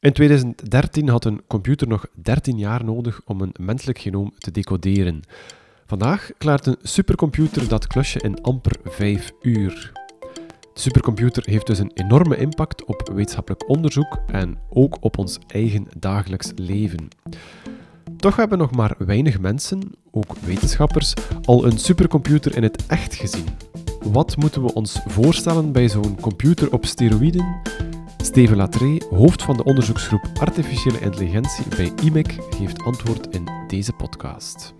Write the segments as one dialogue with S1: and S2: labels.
S1: In 2013 had een computer nog 13 jaar nodig om een menselijk genoom te decoderen. Vandaag klaart een supercomputer dat klusje in amper 5 uur. De supercomputer heeft dus een enorme impact op wetenschappelijk onderzoek en ook op ons eigen dagelijks leven. Toch hebben nog maar weinig mensen, ook wetenschappers, al een supercomputer in het echt gezien. Wat moeten we ons voorstellen bij zo'n computer op steroïden? Steven Latree, hoofd van de onderzoeksgroep Artificiële Intelligentie bij IMEC, geeft antwoord in deze podcast.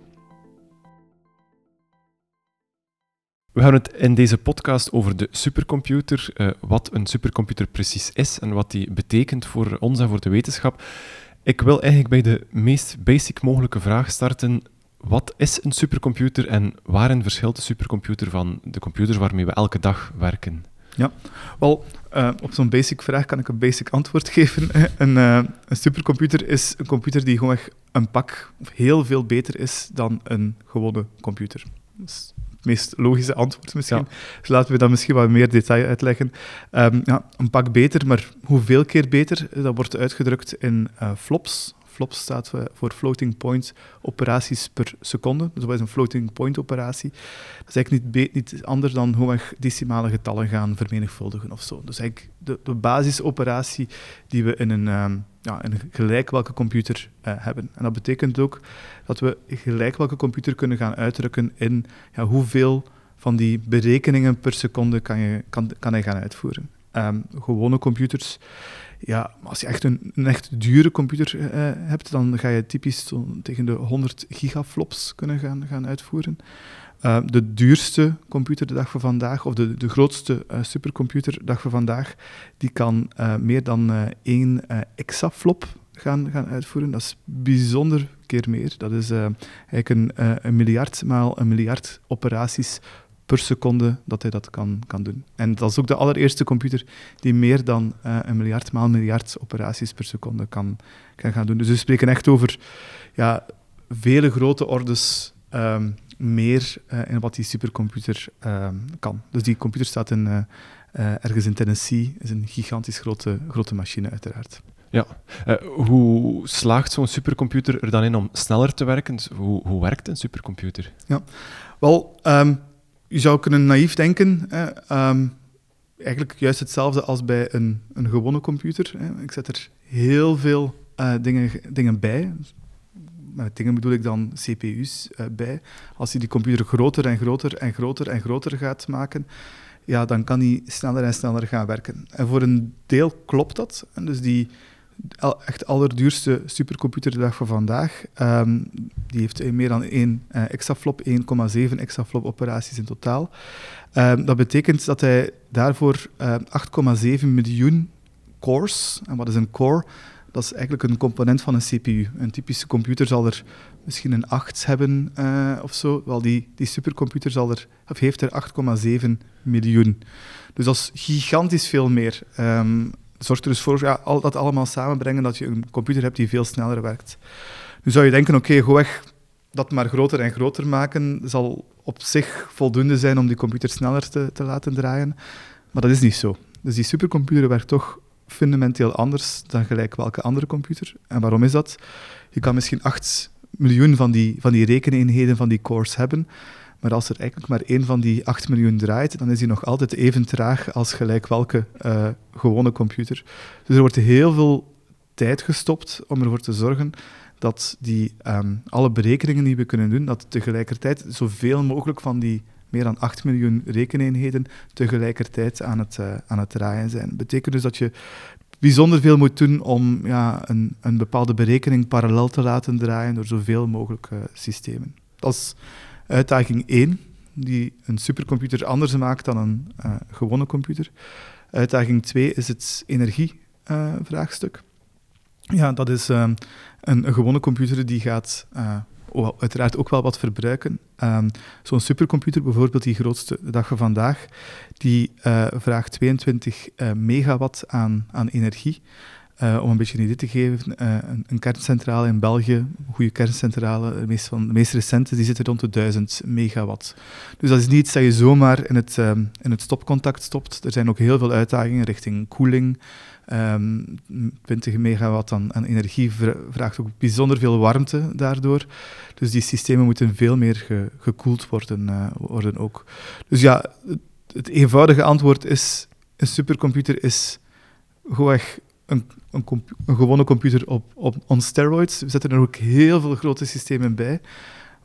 S1: We gaan het in deze podcast over de supercomputer, uh, wat een supercomputer precies is en wat die betekent voor ons en voor de wetenschap. Ik wil eigenlijk bij de meest basic mogelijke vraag starten. Wat is een supercomputer en waarin verschilt de supercomputer van de computers waarmee we elke dag werken?
S2: Ja, wel, uh, op zo'n basic vraag kan ik een basic antwoord geven. een, uh, een, supercomputer is een computer die gewoon een pak of heel veel beter is dan een gewone computer. Dat is het meest logische antwoord misschien. Ja. Dus laten we dat misschien wat meer detail uitleggen. Um, ja, een pak beter, maar hoeveel keer beter? Dat wordt uitgedrukt in uh, flops, FLOP staat voor floating point operaties per seconde. Dus wat is een floating point operatie? Dat is eigenlijk niet, niet anders dan hoe we decimale getallen gaan vermenigvuldigen of zo. Dus eigenlijk de, de basisoperatie die we in een, uh, ja, gelijk welke computer uh, hebben. En dat betekent ook dat we gelijk welke computer kunnen gaan uitdrukken in ja, hoeveel van die berekeningen per seconde kan, je, kan, kan hij gaan uitvoeren. Um, gewone computers ja, als je echt een, een echt dure computer uh, hebt, dan ga je typisch tegen de 100 gigaflops kunnen gaan, gaan uitvoeren. Uh, de duurste computer de dag van vandaag, of de, de grootste uh, supercomputer de dag van vandaag, die kan meer dan één exaflop gaan, gaan uitvoeren. Dat is bijzonder keer meer. Dat is eigenlijk een, een miljard maal een miljard operaties per seconde dat hij dat kan, kan doen. En dat is ook de allereerste computer die meer dan uh, een miljard maal miljard operaties per seconde kan, kan gaan doen. Dus we spreken echt over ja, vele grote ordes um, meer uh, in wat die supercomputer um, kan. Dus die computer staat in, uh, ergens in Tennessee, is een gigantisch grote, grote machine uiteraard.
S1: Ja, hoe slaagt zo'n supercomputer er dan in om sneller te werken? Dus hoe, hoe werkt een supercomputer?
S2: Ja, wel, um, je zou kunnen naïef denken, um, eigenlijk juist hetzelfde als bij een, een gewone computer. Hè. Ik zet er heel veel uh, dingen, dingen bij. Met dingen bedoel ik dan CPU's uh, bij. Als je die computer groter en groter en groter en groter gaat maken, ja, dan kan die sneller en sneller gaan werken. En voor een deel klopt dat. Dus die echt allerduurste supercomputer de dag van vandaag. Um, die heeft meer dan 1 uh, eh, exaflop, 1,7 exaflop operaties in totaal. Um, dat betekent dat hij daarvoor uh, ehm, 8,7 miljoen cores, en wat is een core? Dat is eigenlijk een component van een CPU. Een typische computer zal er misschien een 8 hebben uh, of zo. Wel, die, die supercomputer zal er, of heeft er 8,7 miljoen. Dus dat is gigantisch veel meer. Um, zorgt er dus voor ja, al dat allemaal samenbrengen dat je een computer hebt die veel sneller werkt. Nu zou je denken, oké, dat maar groter en groter maken zal op zich voldoende zijn om die computer sneller te, te laten draaien. Maar dat is niet zo. Dus die supercomputer werkt toch fundamenteel anders dan gelijk welke andere computer. En waarom is dat? Je kan misschien 8 miljoen van die, van die rekeneenheden van die cores hebben, maar als er eigenlijk maar één van die 8 miljoen draait, dan is die nog altijd even traag als gelijk welke uh, gewone computer. Dus er wordt heel veel tijd gestopt om ervoor te zorgen dat die, um, alle berekeningen die we kunnen doen, dat tegelijkertijd zoveel mogelijk van die meer dan 8 miljoen rekeneenheden tegelijkertijd aan het, uh, aan het draaien zijn. Dat betekent dus dat je bijzonder veel moet doen om ja, een, een bepaalde berekening parallel te laten draaien door zoveel mogelijk uh, systemen. Dat is Uitdaging 1, die een supercomputer anders maakt dan een uh, gewone computer. Uitdaging 2 is het energievraagstuk. Ja, dat is uh, een, gewone computer die gaat uiteraard ook wel wat verbruiken. Um, Zo'n supercomputer, bijvoorbeeld die grootste dag van vandaag, die vraagt 22 megawatt aan, aan energie. Uh, om een beetje een idee te geven, uh, een, een, kerncentrale in België, een goede kerncentrale, de meest, van, recente, die zitten rond de 1000 megawatt. Dus dat is niet iets dat je zomaar in het, um, in het stopcontact stopt. Er zijn ook heel veel uitdagingen richting koeling. Um, 20 megawatt aan, aan, energie vraagt ook bijzonder veel warmte daardoor. Dus die systemen moeten veel meer ge, gekoeld worden, uh, worden ook. Dus ja, het, het eenvoudige antwoord is, een supercomputer is gewoon een, een, gewone computer op, op on steroids. We zetten er ook heel veel grote systemen bij.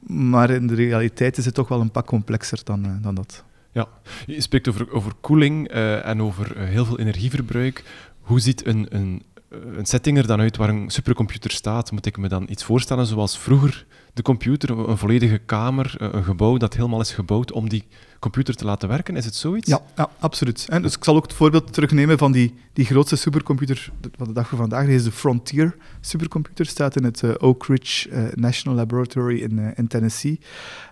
S2: Maar in de realiteit is het toch wel een pak complexer dan, uh, dan dat.
S1: Ja, je spreekt over, over koeling uh, en over uh, heel veel energieverbruik. Hoe ziet een, een, een setting er dan uit waar een supercomputer staat? Moet ik me dan iets voorstellen zoals vroeger de computer, een volledige kamer, een gebouw dat helemaal is gebouwd om die computer te laten werken? Is het zoiets?
S2: Ja, ja absoluut. Dus ik zal ook het voorbeeld terugnemen van die, die grootste supercomputer van de dag van vandaag. Die is de Frontier supercomputer, staat in het uh, Oak Ridge uh, National Laboratory in, in Tennessee.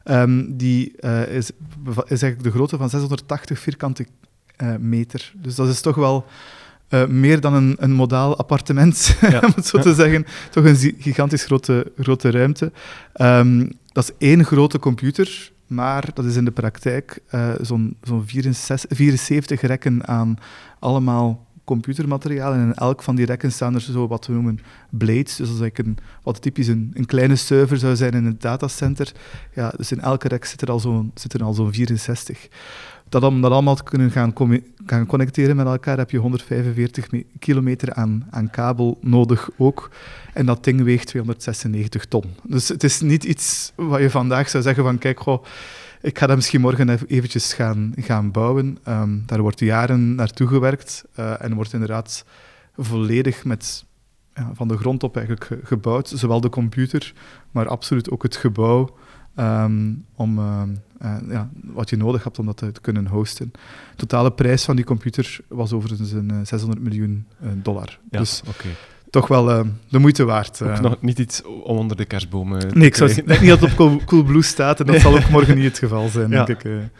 S2: Um, die is, is eigenlijk de grootte van 680 vierkante meter. Dus dat is toch wel... Uh, meer dan een, een modaal appartement, ja. om het zo te zeggen. Toch een gigantisch grote, grote ruimte. Um, dat is één grote computer, maar dat is in de praktijk uh, zo'n zo'n 74 rekken aan allemaal computermateriaal. En in elk van die rekken staan er zo wat we noemen blades. Dus dat is een, wat typisch een, een, kleine server zou zijn in een datacenter. Ja, dus in elke rek zitten er al zo'n zo, zo 64 dat om dat allemaal te kunnen gaan, gaan connecteren met elkaar, heb je 145 kilometer aan, aan kabel nodig ook. En dat ding weegt 296 ton. Dus het is niet iets wat je vandaag zou zeggen van, kijk, goh, ik ga dat misschien morgen even eventjes gaan, gaan bouwen. Um, daar wordt jaren naartoe gewerkt uh, en wordt inderdaad volledig met, ja, van de grond op eigenlijk gebouwd. Zowel de computer, maar absoluut ook het gebouw. Um, om uh, uh, ja, wat je nodig hebt om dat te, te, kunnen hosten. De totale prijs van die computer was overigens een 600 eh, miljoen uh, dollar.
S1: Ja,
S2: dus
S1: okay.
S2: toch wel de moeite waard.
S1: Ook nog niet iets om onder de kerstbomen
S2: Nee, ik zou denk niet dat het op cool, Coolblue staat en dat zal ook morgen niet het geval zijn, ja. denk ik.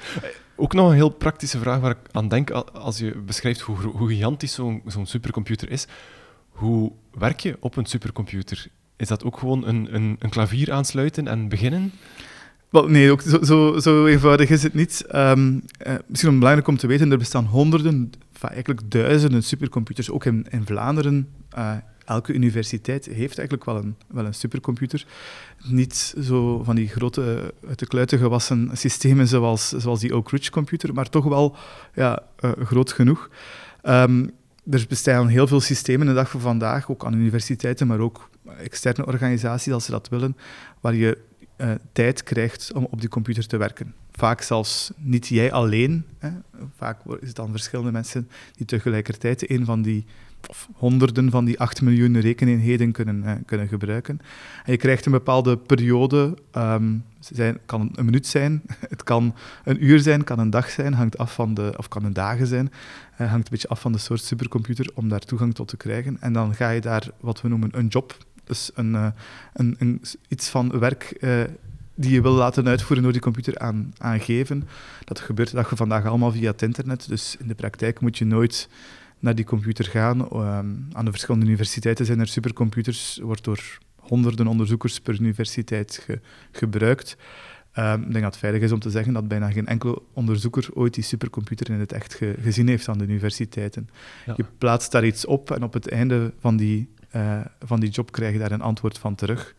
S1: Ook nog een heel praktische vraag waar ik aan denk als je beschrijft hoe, hoe gigantisch zo'n zo'n supercomputer is. Hoe werk je op een supercomputer? Is dat ook gewoon een, een, een klavier aansluiten en beginnen?
S2: Nee, ook zo, zo, zo, eenvoudig is het niet. Um, uh, misschien belangrijk om te weten, er bestaan honderden, eigenlijk duizenden supercomputers, ook in, in Vlaanderen. Uh, elke universiteit heeft eigenlijk wel een, wel een supercomputer. Niet zo van die grote, uit de kluiten gewassen systemen zoals, zoals die Oak Ridge computer, maar toch wel ja, uh, groot genoeg. Um, er bestaan heel veel systemen de dag van vandaag, ook aan universiteiten, maar ook externe organisaties, als ze dat willen, waar je uh, tijd krijgt om op die computer te werken. Vaak zelfs niet jij alleen. Hè. Vaak is het dan verschillende mensen die tegelijkertijd een van die of honderden van die 8 miljoen rekeneenheden kunnen, kunnen gebruiken. En je krijgt een bepaalde periode, um, zijn, kan een minuut zijn, het kan een uur zijn, kan een dag zijn, hangt af van de, of kan een dagen zijn, uh, hangt een beetje af van de soort supercomputer om daar toegang tot te krijgen. En dan ga je daar wat we noemen een job dus een, uh, een, een, iets van werk uh, die je wil laten uitvoeren door die computer aan, aangeven. Dat gebeurt dag van vandaag allemaal via het internet. Dus in de praktijk moet je nooit naar die computer gaan. Um, aan de verschillende universiteiten zijn er supercomputers, wordt door honderden onderzoekers per universiteit ge, gebruikt. Um, ik denk dat het veilig is om te zeggen dat bijna geen enkele onderzoeker ooit die supercomputer in het echt ge, gezien heeft aan de universiteiten. Ja. Je plaatst daar iets op en op het einde van die uh, van die job krijg je daar een antwoord van terug.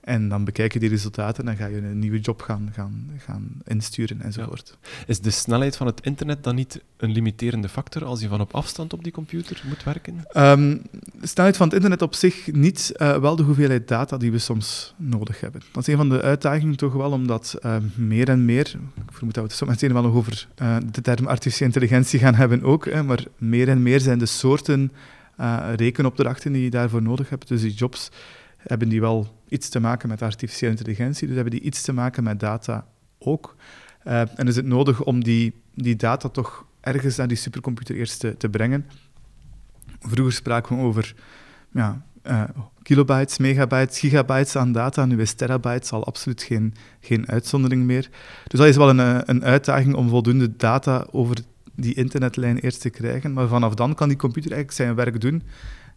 S2: En dan bekijk je die resultaten en dan ga je een nieuwe job gaan, gaan, gaan insturen enzovoort.
S1: Ja. Is de snelheid van het internet dan niet een limiterende factor als je van op afstand op die computer moet werken?
S2: Um, de snelheid van het internet op zich niet, uh, wel de hoeveelheid data die we soms nodig hebben. Dat is een van de uitdagingen toch wel, omdat uh, meer en meer, ik vermoed dat we het zo meteen wel nog over uh, de term artificiële intelligentie gaan hebben ook, hè, maar meer en meer zijn de soorten uh, rekenopdrachten die je daarvoor nodig hebt. Dus die jobs hebben die wel iets te maken met artificiële intelligentie, dus hebben die iets te maken met data ook. Uh, en is het nodig om die, die data toch ergens naar die supercomputer eerst te, te brengen. Vroeger spraken we over ja, uh, kilobytes, megabytes, gigabytes aan data. Nu is terabytes al absoluut geen, geen uitzondering meer. Dus dat is wel een, een uitdaging om voldoende data over die internetlijn eerst te krijgen. Maar vanaf dan kan die computer eigenlijk zijn werk doen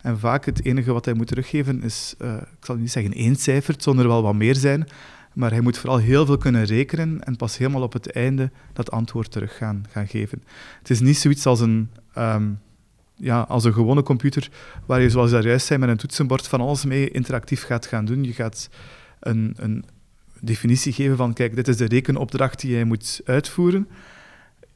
S2: En vaak het enige wat hij moet teruggeven is, uh, ik zal niet zeggen één cijfer, het zal er wel wat meer zijn, maar hij moet vooral heel veel kunnen rekenen en pas helemaal op het einde dat antwoord terug gaan, geven. Het is niet zoiets als een, um, ja, als een gewone computer waar je, zoals daar juist zei, met een toetsenbord van alles mee interactief gaat gaan doen. Je gaat een, een definitie geven van, kijk, dit is de rekenopdracht die jij moet uitvoeren.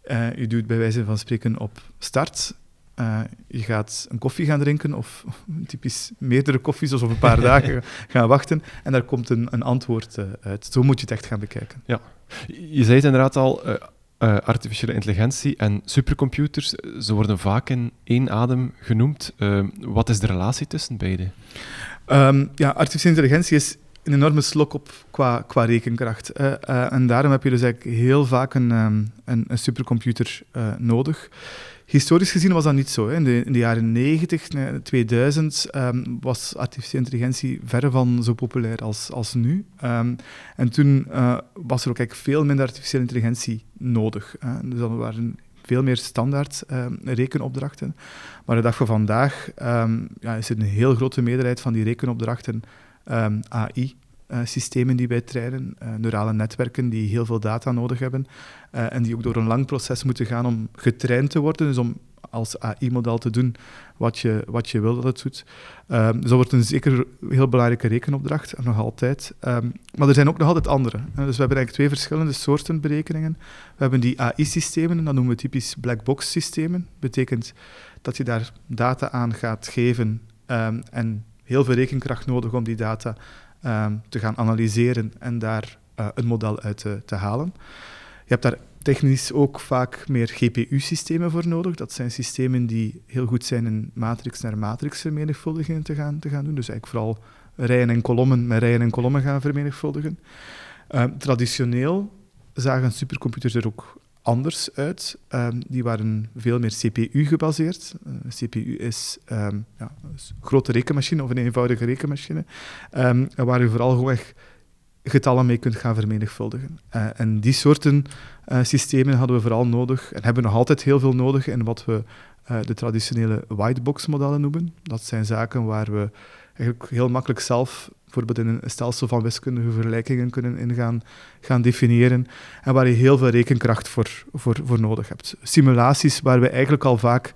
S2: Uh, je doet bij wijze van spreken op start. Uh, je gaat een koffie gaan drinken, of typisch meerdere koffies, of een paar dagen gaan wachten, en daar komt een, een antwoord uh, uit. Zo moet je het echt gaan bekijken.
S1: Ja. Je zei het inderdaad al, artificiële intelligentie en supercomputers, ze worden vaak in één adem genoemd. wat is de relatie tussen beide?
S2: Um, ja, artificiële intelligentie is een enorme slok op qua, rekenkracht. Uh, en daarom heb je dus eigenlijk heel vaak een, um, een, een, supercomputer uh, nodig. Historisch gezien was dat niet zo. Hè. In, de, in, de, jaren 90, 2000 um, was artificiële intelligentie verre van zo populair als, als nu. Um, en toen was er ook eigenlijk veel minder artificiële intelligentie nodig. Dus dat waren veel meer standaard rekenopdrachten. Maar de dag van vandaag ja, is er een heel grote meerderheid van die rekenopdrachten ehm, AI-systemen eh, die wij trainen, uh, neurale netwerken die heel veel data nodig hebben uh, en die ook door een lang proces moeten gaan om getraind te worden, dus om als AI-model te doen wat je, wat je wil dat het doet. Dus dat wordt een zeker heel belangrijke rekenopdracht, nog altijd. Um, maar er zijn ook nog altijd andere. dus we hebben eigenlijk twee verschillende soorten berekeningen. We hebben die AI-systemen, en dat noemen we typisch black box systemen. betekent dat je daar data aan gaat geven en heel veel rekenkracht nodig om die data um, te gaan analyseren en daar uh, een model uit te, halen. Je hebt daar technisch ook vaak meer GPU-systemen voor nodig. Dat zijn systemen die heel goed zijn in matrix naar matrix vermenigvuldigingen te gaan, te gaan doen. Dus eigenlijk vooral rijen en kolommen met rijen en kolommen gaan vermenigvuldigen. Uh, traditioneel zagen supercomputers er ook anders uit. Um, die waren veel meer CPU gebaseerd. Uh, CPU is um, ja, een grote rekenmachine of een eenvoudige rekenmachine. Um, waar je vooral gewoon getallen mee kunt gaan vermenigvuldigen. Uh, en die soorten uh, systemen hadden we vooral nodig en hebben nog altijd heel veel nodig in wat we de traditionele whitebox modellen noemen. Dat zijn zaken waar we eigenlijk heel makkelijk zelf bijvoorbeeld in een stelsel van wiskundige vergelijkingen kunnen ingaan, gaan definiëren en waar je heel veel rekenkracht voor, voor, voor nodig hebt. Simulaties waar we eigenlijk al vaak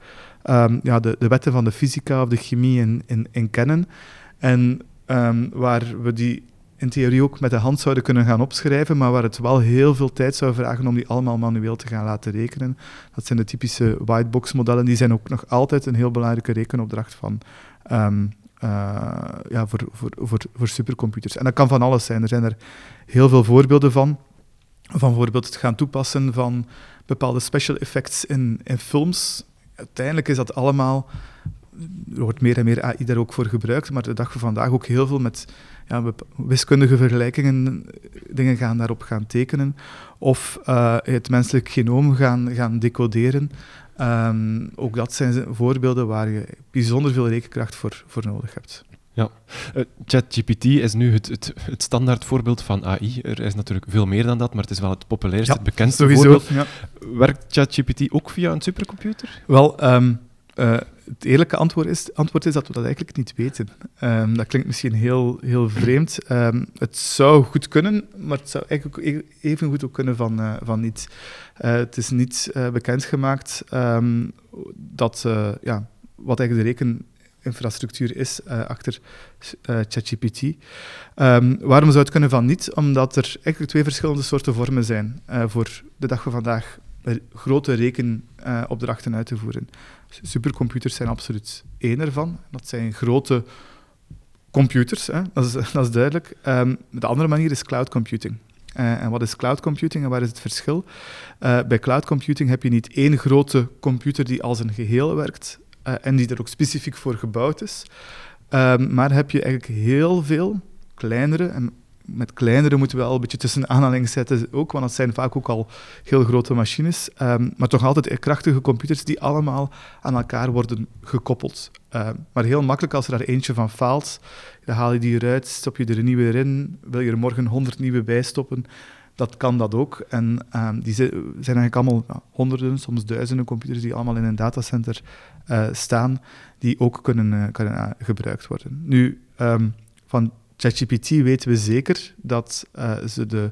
S2: um, ja, de, de wetten van de fysica of de chemie in, in, kennen en um, waar we die in theorie ook met de hand zouden kunnen gaan opschrijven, maar waar het wel heel veel tijd zou vragen om die allemaal manueel te gaan laten rekenen. Dat zijn de typische whitebox-modellen, die zijn ook nog altijd een heel belangrijke rekenopdracht van, um, uh, ja, voor, voor, voor, voor supercomputers. En dat kan van alles zijn. Er zijn er heel veel voorbeelden van. Van bijvoorbeeld het gaan toepassen van bepaalde special effects in, in films. Uiteindelijk is dat allemaal... Er wordt meer en meer AI daar ook voor gebruikt, maar de dag van vandaag ook heel veel met ja, wiskundige vergelijkingen, dingen gaan daarop gaan tekenen. Of uh, het menselijk genoom gaan, gaan decoderen. Um, ook dat zijn voorbeelden waar je bijzonder veel rekenkracht voor, voor nodig hebt.
S1: Ja, uh, ChatGPT is nu het, het, het standaard voorbeeld van AI. Er is natuurlijk veel meer dan dat, maar het is wel het populairste, het bekendste sowieso, voorbeeld. Ja. Werkt ChatGPT ook via een supercomputer?
S2: Wel, um, uh, het eerlijke antwoord is, antwoord is dat we dat eigenlijk niet weten. Um, dat klinkt misschien heel, heel vreemd. Um, het zou goed kunnen, maar het zou eigenlijk e-, even goed ook kunnen van, uh, van niet. Uh, het is niet uh, bekendgemaakt um, dat, ja, wat eigenlijk de rekeninfrastructuur is achter ChatGPT. waarom zou het kunnen van niet? Omdat er eigenlijk twee verschillende soorten vormen zijn voor de dag van vandaag grote rekenopdrachten uit te voeren. Supercomputers zijn absoluut één ervan. Dat zijn grote computers, hè? Dat, is, dat is duidelijk. Um, de andere manier is cloud computing. Uh, en wat is cloud computing en waar is het verschil? Uh, bij cloud computing heb je niet één grote computer die als een geheel werkt uh, en die er ook specifiek voor gebouwd is, um, maar heb je eigenlijk heel veel kleinere en met kleinere moeten we al een beetje tussen aanhalingen zetten ook, want dat zijn vaak ook al heel grote machines, um, maar toch altijd krachtige computers die allemaal aan elkaar worden gekoppeld. Um, maar heel makkelijk als er daar eentje van faalt, dan haal je die eruit, stop je er een nieuwe in, wil je er morgen honderd nieuwe bij stoppen, dat kan dat ook. En ehm, die zijn eigenlijk allemaal honderden, soms duizenden computers die allemaal in een datacenter uh, staan, die ook kunnen, uh, kunnen gebruikt worden. Nu, van ChatGPT weten we zeker dat ze de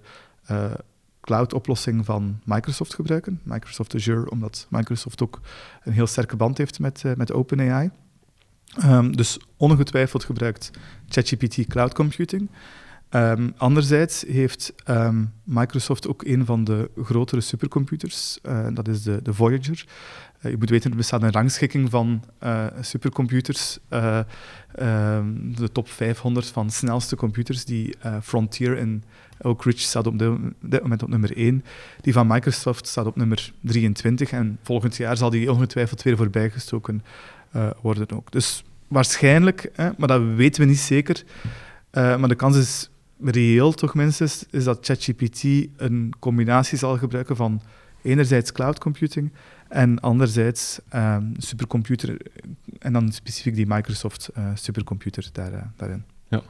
S2: cloud-oplossing van Microsoft gebruiken. Microsoft Azure, omdat Microsoft ook een heel sterke band heeft met, met OpenAI. Um, dus ongetwijfeld gebruikt ChatGPT cloud computing. Um, anderzijds heeft um, Microsoft ook een van de grotere supercomputers, uh, dat is de, de Voyager. Uh, je moet weten, er bestaat een rangschikking van uh, supercomputers, de top 500 van snelste computers, die Frontier in Oak Ridge staat op dit moment op nummer 1. Die van Microsoft staat op nummer 23 en volgend jaar zal die ongetwijfeld weer voorbijgestoken worden ook. Dus waarschijnlijk, hè, maar dat weten we niet zeker, maar de kans is reëel toch minstens, is dat ChatGPT een combinatie zal gebruiken van enerzijds cloud computing en anderzijds um, supercomputer, en dan specifiek die Microsoft uh, supercomputer daar, uh, daarin.
S1: Ja.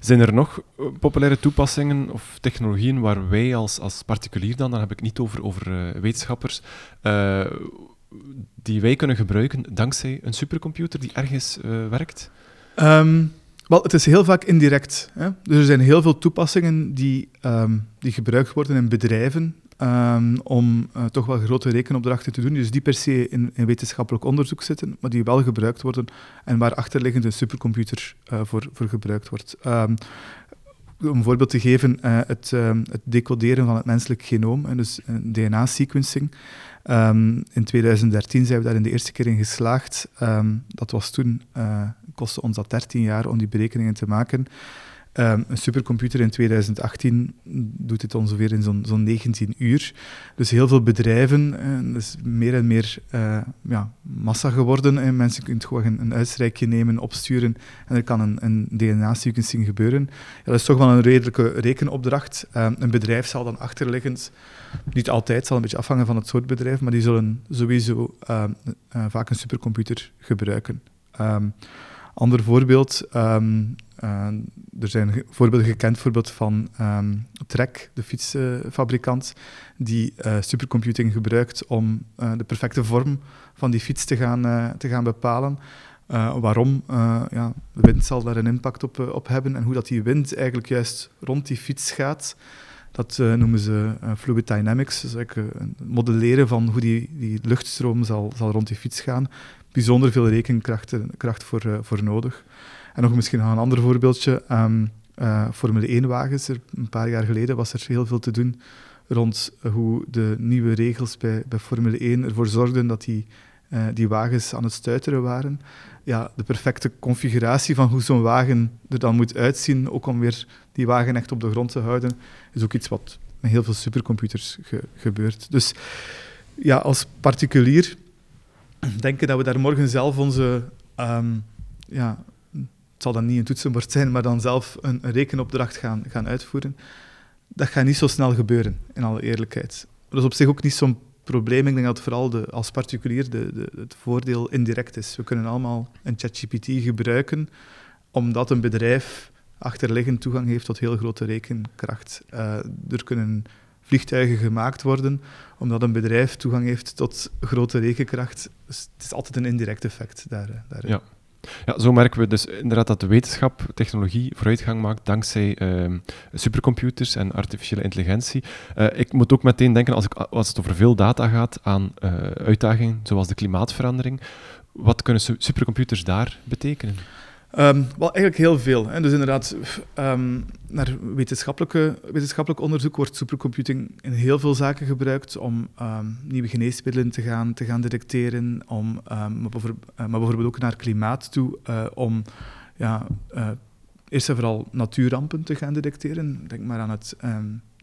S1: Zijn er nog eh, populaire toepassingen of technologieën waar wij als, als particulier dan, dan heb ik niet over, over uh, wetenschappers, die wij kunnen gebruiken dankzij een supercomputer die ergens werkt?
S2: Um, wel, het is heel vaak indirect. Hè? Dus er zijn heel veel toepassingen die, um, die gebruikt worden in bedrijven um, om uh, toch wel grote rekenopdrachten te doen. Dus die per se in, in, wetenschappelijk onderzoek zitten, maar die wel gebruikt worden en waar achterliggende supercomputer uh, voor, voor gebruikt wordt. Um, om een voorbeeld te geven, uh, het, het, decoderen van het menselijk genoom, en dus DNA-sequencing. In 2013 zijn we daar in de eerste keer in geslaagd. Dat was toen, kostte ons dat 13 jaar om die berekeningen te maken. Um, een supercomputer in 2018 doet dit ongeveer in zo'n zo'n 19 uur. Dus heel veel bedrijven, uh, is meer en meer uh, ja, massa geworden. En mensen kunnen gewoon een, een uitstrijkje nemen, opsturen en er kan een, een DNA-sequencing gebeuren. Dat is toch wel een redelijke rekenopdracht. Uh, een bedrijf zal dan achterliggend, niet altijd, zal een beetje afhangen van het soort bedrijf, maar die zullen sowieso vaak een supercomputer gebruiken. Ander voorbeeld, um, uh, er zijn voorbeelden gekend, voorbeeld van um, Trek, de fietsfabrikant, die uh, supercomputing gebruikt om uh, de perfecte vorm van die fiets te gaan, te gaan bepalen. waarom? ja, de wind zal daar een impact op, op hebben en hoe dat die wind eigenlijk juist rond die fiets gaat. Dat noemen ze fluid dynamics, dus eigenlijk modelleren van hoe die, die luchtstroom zal, zal rond die fiets gaan. Bijzonder veel rekenkracht kracht voor, voor nodig. En nog misschien een ander voorbeeldje. Um, uh, Formule 1-wagens. Een paar jaar geleden was er heel veel te doen rond hoe de nieuwe regels bij, bij Formule 1 ervoor zorgden dat die, die wagens aan het stuiteren waren. Ja, de perfecte configuratie van hoe zo'n wagen er dan moet uitzien, ook om weer die wagen echt op de grond te houden, is ook iets wat met heel veel supercomputers ge gebeurt. Dus ja, als particulier denken dat we daar morgen zelf onze um, ja, het zal dan niet een toetsenbord zijn, maar dan zelf een, een rekenopdracht gaan, gaan uitvoeren. Dat gaat niet zo snel gebeuren, in alle eerlijkheid. Dat is op zich ook niet zo'n probleem. Ik denk dat vooral de, als particulier de, de, het voordeel indirect is. We kunnen allemaal een ChatGPT gebruiken, omdat een bedrijf achterliggend toegang heeft tot heel grote rekenkracht. Uh, er kunnen vliegtuigen gemaakt worden, omdat een bedrijf toegang heeft tot grote rekenkracht. Dus het is altijd een indirect effect daar, eh, daarin.
S1: Ja. Ja, zo merken we dus inderdaad dat de wetenschap, technologie vooruitgang maakt dankzij uh, supercomputers en artificiële intelligentie. Uh, ik moet ook meteen denken, als, ik, het over veel data gaat, aan uh, uitdagingen zoals de klimaatverandering. Wat kunnen supercomputers daar betekenen?
S2: Um, wel, eigenlijk heel veel. Hè. Dus inderdaad, um, naar wetenschappelijke, wetenschappelijk onderzoek wordt supercomputing in heel veel zaken gebruikt om um, nieuwe geneesmiddelen te gaan, te gaan detecteren, om, maar, bijvoorbeeld, uh, maar, bijvoorbeeld ook naar klimaat toe, uh, om ja, uh, eerst en vooral natuurrampen te gaan detecteren. Denk maar aan het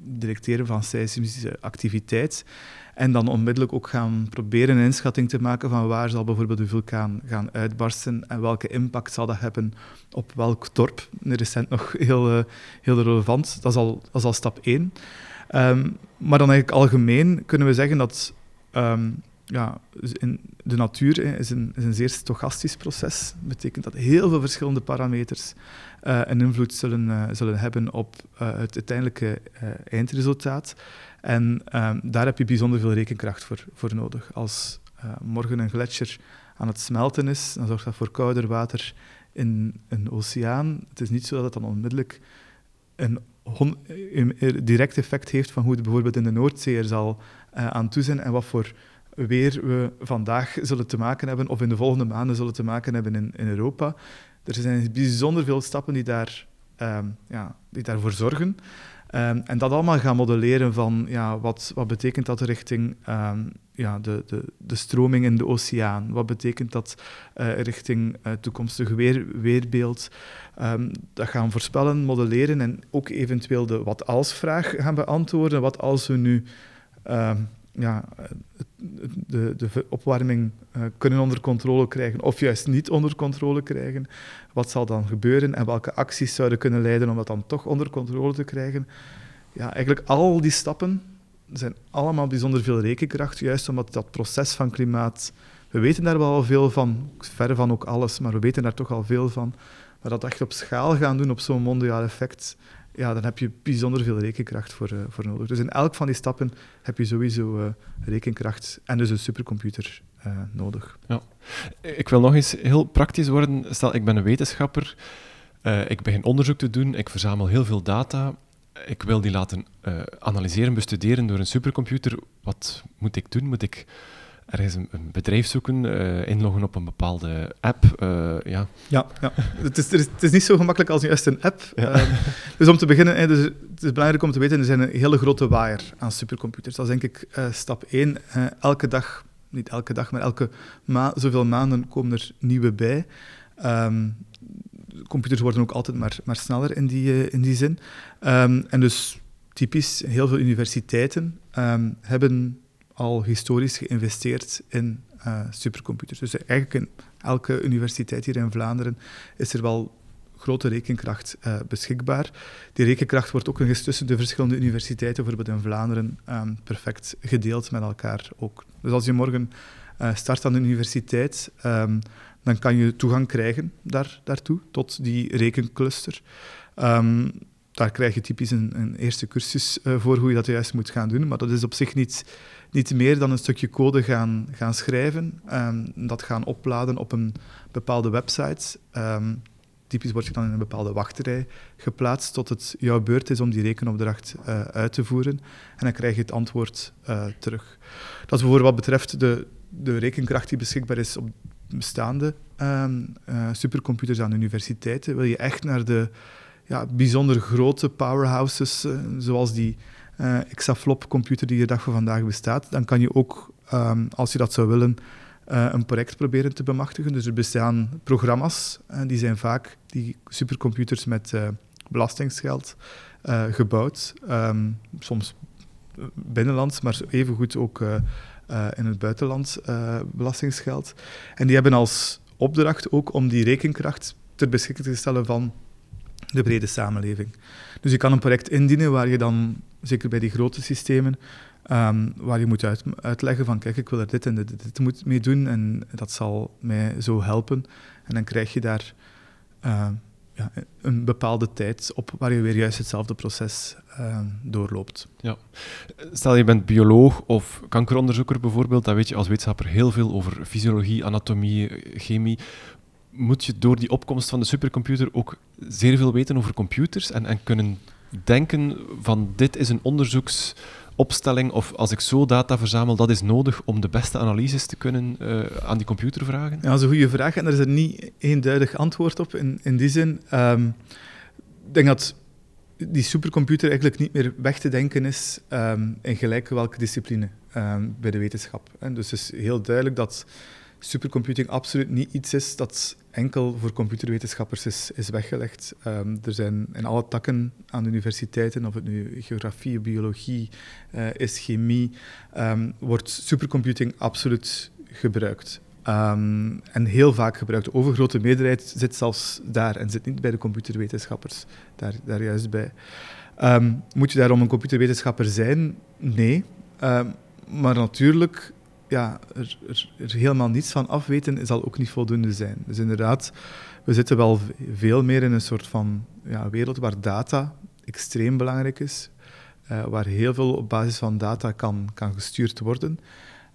S2: detecteren van seismische activiteit. En dan onmiddellijk ook gaan proberen een inschatting te maken van waar zal bijvoorbeeld de vulkaan gaan uitbarsten en welke impact zal dat hebben op welk dorp. Recent nog heel, uh, heel relevant. Dat is al, dat is al stap één. Um, maar dan eigenlijk algemeen kunnen we zeggen dat um, ja, in de natuur is, een, is een zeer stochastisch proces. Dat betekent dat heel veel verschillende parameters uh, een invloed zullen, uh, zullen hebben op uh, het uiteindelijke eindresultaat. En ehm, daar heb je bijzonder veel rekenkracht voor, voor nodig. Als morgen een gletsjer aan het smelten is, dan zorgt dat voor kouder water in een oceaan. Het is niet zo dat het dan onmiddellijk een direct effect heeft van hoe het bijvoorbeeld in de Noordzee er zal aan toe zijn en wat voor weer we vandaag zullen te maken hebben, of in de volgende maanden zullen te maken hebben in, in Europa. Er zijn bijzonder veel stappen die, daar, um, ja, die daarvoor zorgen. Um, en dat allemaal gaan modelleren van ja, wat, wat betekent dat richting um, ja, de, de, de stroming in de oceaan? Wat betekent dat uh, richting uh, toekomstig weer, weerbeeld? Dat gaan voorspellen, modelleren en ook eventueel de wat-als-vraag gaan beantwoorden. Wat als we nu ja, de, de opwarming uh, kunnen onder controle krijgen of juist niet onder controle krijgen. Wat zal dan gebeuren en welke acties zouden kunnen leiden om dat dan toch onder controle te krijgen? Ja, eigenlijk al die stappen zijn allemaal bijzonder veel rekenkracht, juist omdat dat proces van klimaat, we weten daar wel veel van, verre van ook alles, maar we weten daar toch al veel van. Maar dat echt op schaal gaan doen op zo'n mondiaal effect, ja, dan heb je bijzonder veel rekenkracht voor, uh, voor nodig. Dus in elk van die stappen heb je sowieso uh, rekenkracht en dus een supercomputer uh, nodig.
S1: Ja. Ik wil nog eens heel praktisch worden. Stel, ik ben een wetenschapper, ik begin onderzoek te doen, ik verzamel heel veel data, ik wil die laten analyseren, bestuderen door een supercomputer. Wat moet ik doen? Moet ik ergens een, een bedrijf zoeken, uh, inloggen op een bepaalde app. Uh, ja,
S2: ja, ja. Het, is, het is niet zo gemakkelijk als juist een app. Ja. Um, dus om te beginnen, dus het is belangrijk om te weten, er zijn een hele grote waaier aan supercomputers. Dat is denk ik uh, stap 1. elke dag, niet elke dag, maar elke ma zoveel maanden komen er nieuwe bij. Um, computers worden ook altijd maar, maar sneller in die, in die zin. Um, en dus typisch, heel veel universiteiten hebben al historisch geïnvesteerd in uh, supercomputers. Dus eigenlijk in elke universiteit hier in Vlaanderen is er wel grote rekenkracht uh, beschikbaar. Die rekenkracht wordt ook nog eens tussen de verschillende universiteiten, bijvoorbeeld in Vlaanderen, um, perfect gedeeld met elkaar ook. Dus als je morgen uh, start aan de universiteit, um, dan kan je toegang krijgen daar, daartoe, tot die rekencluster. Um, daar krijg je typisch een, een eerste cursus voor hoe je dat juist moet gaan doen, maar dat is op zich niet niet meer dan een stukje code gaan, gaan schrijven, um, dat gaan opladen op een bepaalde website. Um, typisch word je dan in een bepaalde wachtrij geplaatst tot het jouw beurt is om die rekenopdracht uh, uit te voeren. En dan krijg je het antwoord uh, terug. Dat is voor wat betreft de, de rekenkracht die beschikbaar is op bestaande um, uh, supercomputers aan universiteiten. Wil je echt naar de ja, bijzonder grote powerhouses, zoals die uh, Exaflop-computer die de dag van vandaag bestaat, dan kan je ook, um, als je dat zou willen, uh, een project proberen te bemachtigen. Dus er bestaan programma's, uh, die zijn vaak die supercomputers met belastingsgeld gebouwd. Um, soms binnenlands, maar evengoed ook in het buitenland belastingsgeld. En die hebben als opdracht ook om die rekenkracht ter beschikking te stellen van de brede samenleving. Dus je kan een project indienen waar je dan, zeker bij die grote systemen, um, waar je moet uit, uitleggen van kijk, ik wil er dit en dit, moet mee doen en dat zal mij zo helpen. En dan krijg je daar uh, ja, een bepaalde tijd op waar je weer juist hetzelfde proces uh, doorloopt.
S1: Ja. Stel je bent bioloog of kankeronderzoeker bijvoorbeeld, dan weet je als wetenschapper heel veel over fysiologie, anatomie, chemie moet je door die opkomst van de supercomputer ook zeer veel weten over computers en, en kunnen denken van dit is een onderzoeksopstelling of als ik zo data verzamel, dat is nodig om de beste analyses te kunnen uh, aan die computer vragen?
S2: Ja, dat is een goede vraag en er is er niet eenduidig antwoord op in, in die zin. Um, ik denk dat die supercomputer eigenlijk niet meer weg te denken is um, in gelijk welke discipline um, bij de wetenschap. En dus het is heel duidelijk dat supercomputing absoluut niet iets is dat enkel voor computerwetenschappers is, is weggelegd. Um, er zijn in alle takken aan universiteiten, of het nu geografie, biologie uh, is, chemie, um, wordt supercomputing absoluut gebruikt. Um, en heel vaak gebruikt. De overgrote meerderheid zit zelfs daar en zit niet bij de computerwetenschappers, daar, daar juist bij. moet je daarom een computerwetenschapper zijn? Nee. maar natuurlijk ja, er, helemaal niets van afweten zal ook niet voldoende zijn. Dus inderdaad, we zitten wel veel meer in een soort van ja, wereld waar data extreem belangrijk is, uh, waar heel veel op basis van data kan, kan gestuurd worden.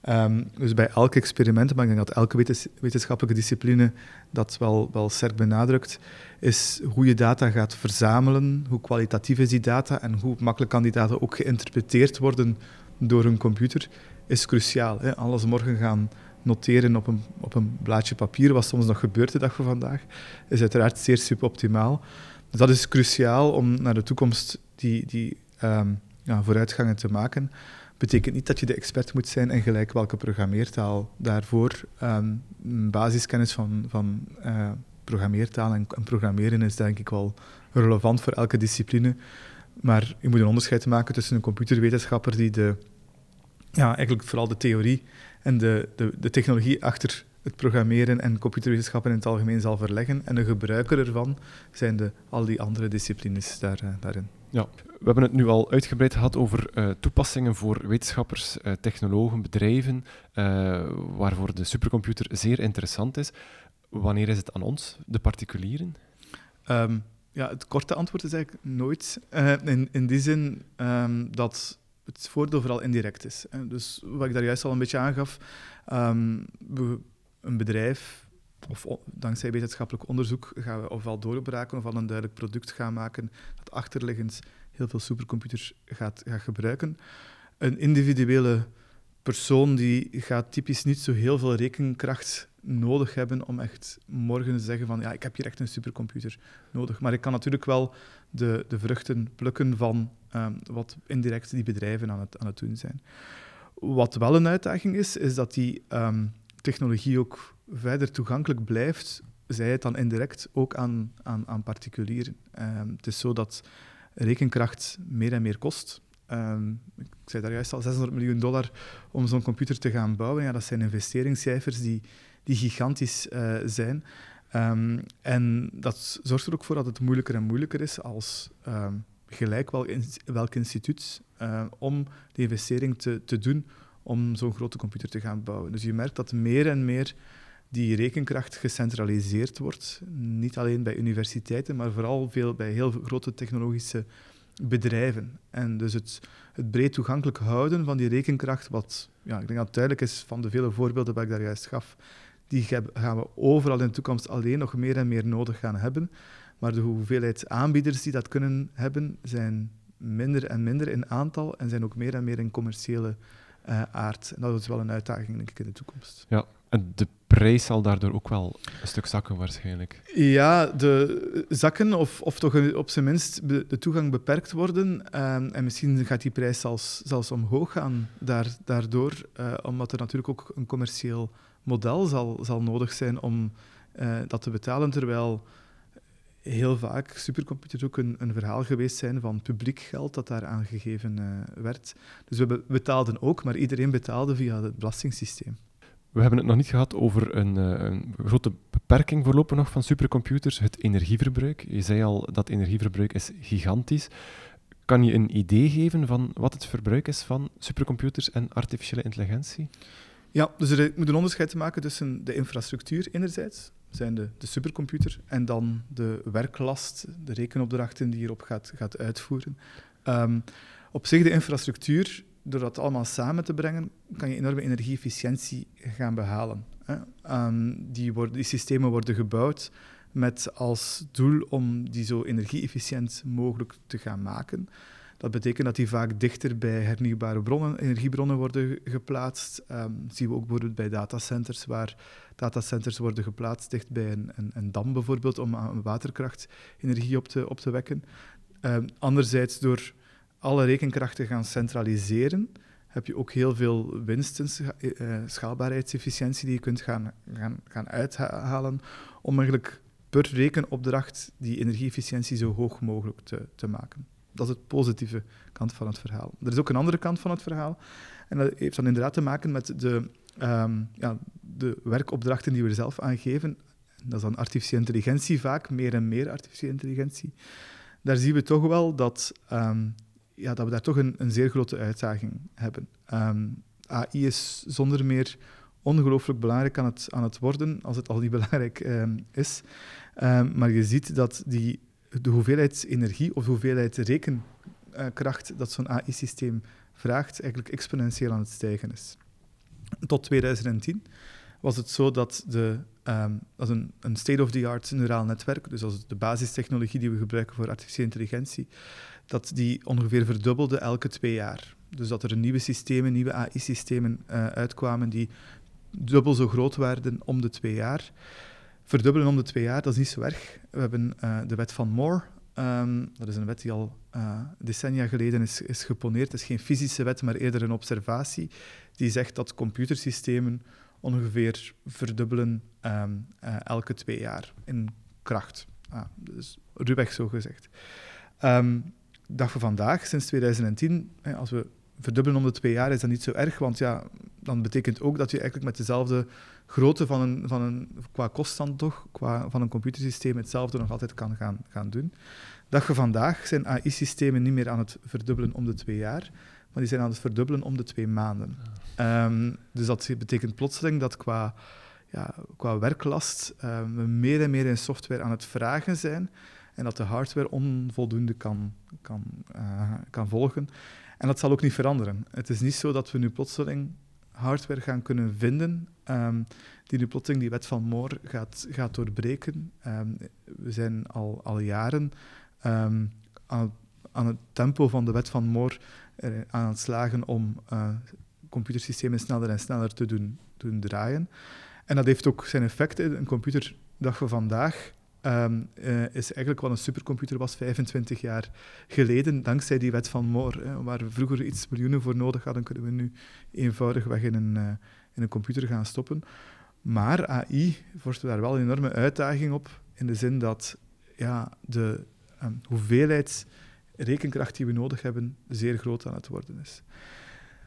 S2: Um, dus bij elk experiment, maar ik denk dat elke wetenschappelijke discipline dat wel, wel sterk benadrukt, is hoe je data gaat verzamelen, hoe kwalitatief is die data en hoe makkelijk kan die data ook geïnterpreteerd worden door een computer, is cruciaal. Alles morgen gaan noteren op een, op een blaadje papier, wat soms nog gebeurt de dag van vandaag, is uiteraard zeer suboptimaal. Dus dat is cruciaal om naar de toekomst die, die um, ja, vooruitgangen te maken betekent niet dat je de expert moet zijn en gelijk welke programmeertaal daarvoor. Um, basiskennis van, van uh, programmeertaal en, programmeren is denk ik wel relevant voor elke discipline. Maar je moet een onderscheid maken tussen een computerwetenschapper die de, ja, eigenlijk vooral de theorie en de, de, de technologie achter het programmeren en computerwetenschappen in het algemeen zal verleggen. En een gebruiker ervan zijn de, al die andere disciplines daar, uh, daarin.
S1: Ja, we hebben het nu al uitgebreid gehad over uh, toepassingen voor wetenschappers, uh, technologen, bedrijven, uh, waarvoor de supercomputer zeer interessant is. Wanneer is het aan ons, de particulieren?
S2: Um, ja, het korte antwoord is eigenlijk nooit. in, in die zin um, dat het voordeel vooral indirect is. Dus wat ik daar juist al een beetje aangaf, um, een bedrijf of dankzij wetenschappelijk onderzoek gaan we ofwel doorbraken ofwel een duidelijk product gaan maken dat achterliggend heel veel supercomputers gaat, gaat gebruiken. Een individuele persoon die gaat typisch niet zo heel veel rekenkracht nodig hebben om echt morgen te zeggen van ja, ik heb hier echt een supercomputer nodig. Maar ik kan natuurlijk wel de, de vruchten plukken van um, wat indirect die bedrijven aan het, aan het doen zijn. Wat wel een uitdaging is, is dat die um, technologie ook verder toegankelijk blijft, zij het dan indirect ook aan, aan, aan particulieren. Um, het is zo dat rekenkracht meer en meer kost. Ik zei daar juist al 600 miljoen dollar om zo'n computer te gaan bouwen. Ja, dat zijn investeringscijfers die, die gigantisch uh, zijn. Um, en dat zorgt er ook voor dat het moeilijker en moeilijker is als um, gelijk wel in, welk instituut uh, om die investering te, te doen om zo'n grote computer te gaan bouwen. Dus je merkt dat meer en meer die rekenkracht gecentraliseerd wordt. Niet alleen bij universiteiten, maar vooral veel bij heel grote technologische bedrijven. En dus het, het breed toegankelijk houden van die rekenkracht, wat ja, ik denk dat duidelijk is van de vele voorbeelden die ik daar juist gaf, die gaan we overal in de toekomst alleen nog meer en meer nodig gaan hebben. Maar de hoeveelheid aanbieders die dat kunnen hebben, zijn minder en minder in aantal en zijn ook meer en meer in commerciële uh, aard. En dat is wel een uitdaging, denk ik, in de toekomst.
S1: Ja, en de prijs zal daardoor ook wel een stuk zakken waarschijnlijk.
S2: Ja, de zakken, of, of toch op zijn minst de toegang beperkt worden. Ehm, en misschien gaat die prijs zelfs, zelfs omhoog gaan daar, daardoor, uh, omdat er natuurlijk ook een commercieel model zal, zal nodig zijn om uh, dat te betalen, terwijl heel vaak supercomputers ook een, een, verhaal geweest zijn van publiek geld dat daar aangegeven uh, werd. Dus we betaalden ook, maar iedereen betaalde via het belastingssysteem.
S1: We hebben het nog niet gehad over een, uh, een, grote beperking voorlopig nog van supercomputers, het energieverbruik. Je zei al dat energieverbruik is gigantisch. Kan je een idee geven van wat het verbruik is van supercomputers en artificiële intelligentie?
S2: Ja, dus er moet een onderscheid maken tussen de infrastructuur enerzijds, zijn de, de supercomputer, en dan de werklast, de rekenopdrachten die hierop gaat, gaat uitvoeren. Um, op zich, de infrastructuur door dat allemaal samen te brengen, kan je enorme energieefficiëntie gaan behalen. Hè. Um, die, worden, die systemen worden gebouwd met als doel om die zo energie-efficiënt mogelijk te gaan maken. Dat betekent dat die vaak dichter bij hernieuwbare bronnen, energiebronnen worden geplaatst. Dat zien we ook bijvoorbeeld bij datacenters, waar datacenters worden geplaatst dicht bij een, een, een dam bijvoorbeeld, om aan waterkracht energie op te, op te wekken. Um, anderzijds door alle rekenkrachten gaan centraliseren, heb je ook heel veel winsten, uh, schaalbaarheidsefficiëntie die je kunt gaan, gaan, gaan uithalen om eigenlijk per rekenopdracht die energieefficiëntie zo hoog mogelijk te, te maken. Dat is het positieve kant van het verhaal. Er is ook een andere kant van het verhaal. En dat heeft dan inderdaad te maken met de, um, ja, de werkopdrachten die we er zelf aan geven. Dat is dan artificiële intelligentie vaak, meer en meer artificiële intelligentie. Daar zien we toch wel dat um, ja, dat we daar toch een, een zeer grote uitdaging hebben. Um, AI is zonder meer ongelooflijk belangrijk aan het, aan het worden, als het al niet belangrijk ehm, is. Ehm, maar je ziet dat die, de hoeveelheid energie of de hoeveelheid rekenkracht dat zo'n AI-systeem vraagt, eigenlijk exponentieel aan het stijgen is. Tot 2010 was het zo dat, de, um, een, een state-of-the-art neuraal netwerk, dus als de basistechnologie die we gebruiken voor artificiële intelligentie, dat die ongeveer verdubbelde elke twee jaar. Dus dat er nieuwe systemen, nieuwe AI-systemen uh, uitkwamen die dubbel zo groot werden om de twee jaar. Verdubbelen om de twee jaar, dat is niet zo erg. We hebben uh, de wet van Moore. Um, dat is een wet die al uh, decennia geleden is, is geponeerd. Het is geen fysische wet, maar eerder een observatie. Die zegt dat computersystemen ongeveer verdubbelen um, uh, elke twee jaar in kracht. Ah, dus ruwweg zo gezegd. Um, dag van vandaag, sinds 2010, hè, als we verdubbelen om de twee jaar, is dat niet zo erg, want ja, dan betekent ook dat je eigenlijk met dezelfde grootte van een, van een qua koststand toch, qua, van een computersysteem hetzelfde nog altijd kan gaan, gaan doen. Dag van vandaag zijn AI-systemen niet meer aan het verdubbelen om de twee jaar, maar die zijn aan het verdubbelen om de twee maanden. Um, dus dat betekent plotseling dat qua, ja, qua werklast um, we meer en meer in software aan het vragen zijn en dat de hardware onvoldoende kan, kan, uh, kan volgen. En dat zal ook niet veranderen. Het is niet zo dat we nu plotseling hardware gaan kunnen vinden um, die nu plotseling die wet van Moore gaat, gaat doorbreken. Um, we zijn al, al jaren um, aan, het tempo van de wet van Moore uh, aan het slagen om uh, computersystemen sneller en sneller te doen, doen draaien. En dat heeft ook zijn effecten. Een computer dag van vandaag um, uh, is eigenlijk wat een supercomputer was 25 jaar geleden, dankzij die wet van Moore. Waar we vroeger iets miljoenen voor nodig hadden, kunnen we nu eenvoudigweg in een, uh, in een computer gaan stoppen. Maar AI vormt daar wel een enorme uitdaging op, in de zin dat ja, de um, hoeveelheid rekenkracht die we nodig hebben zeer groot aan het worden is.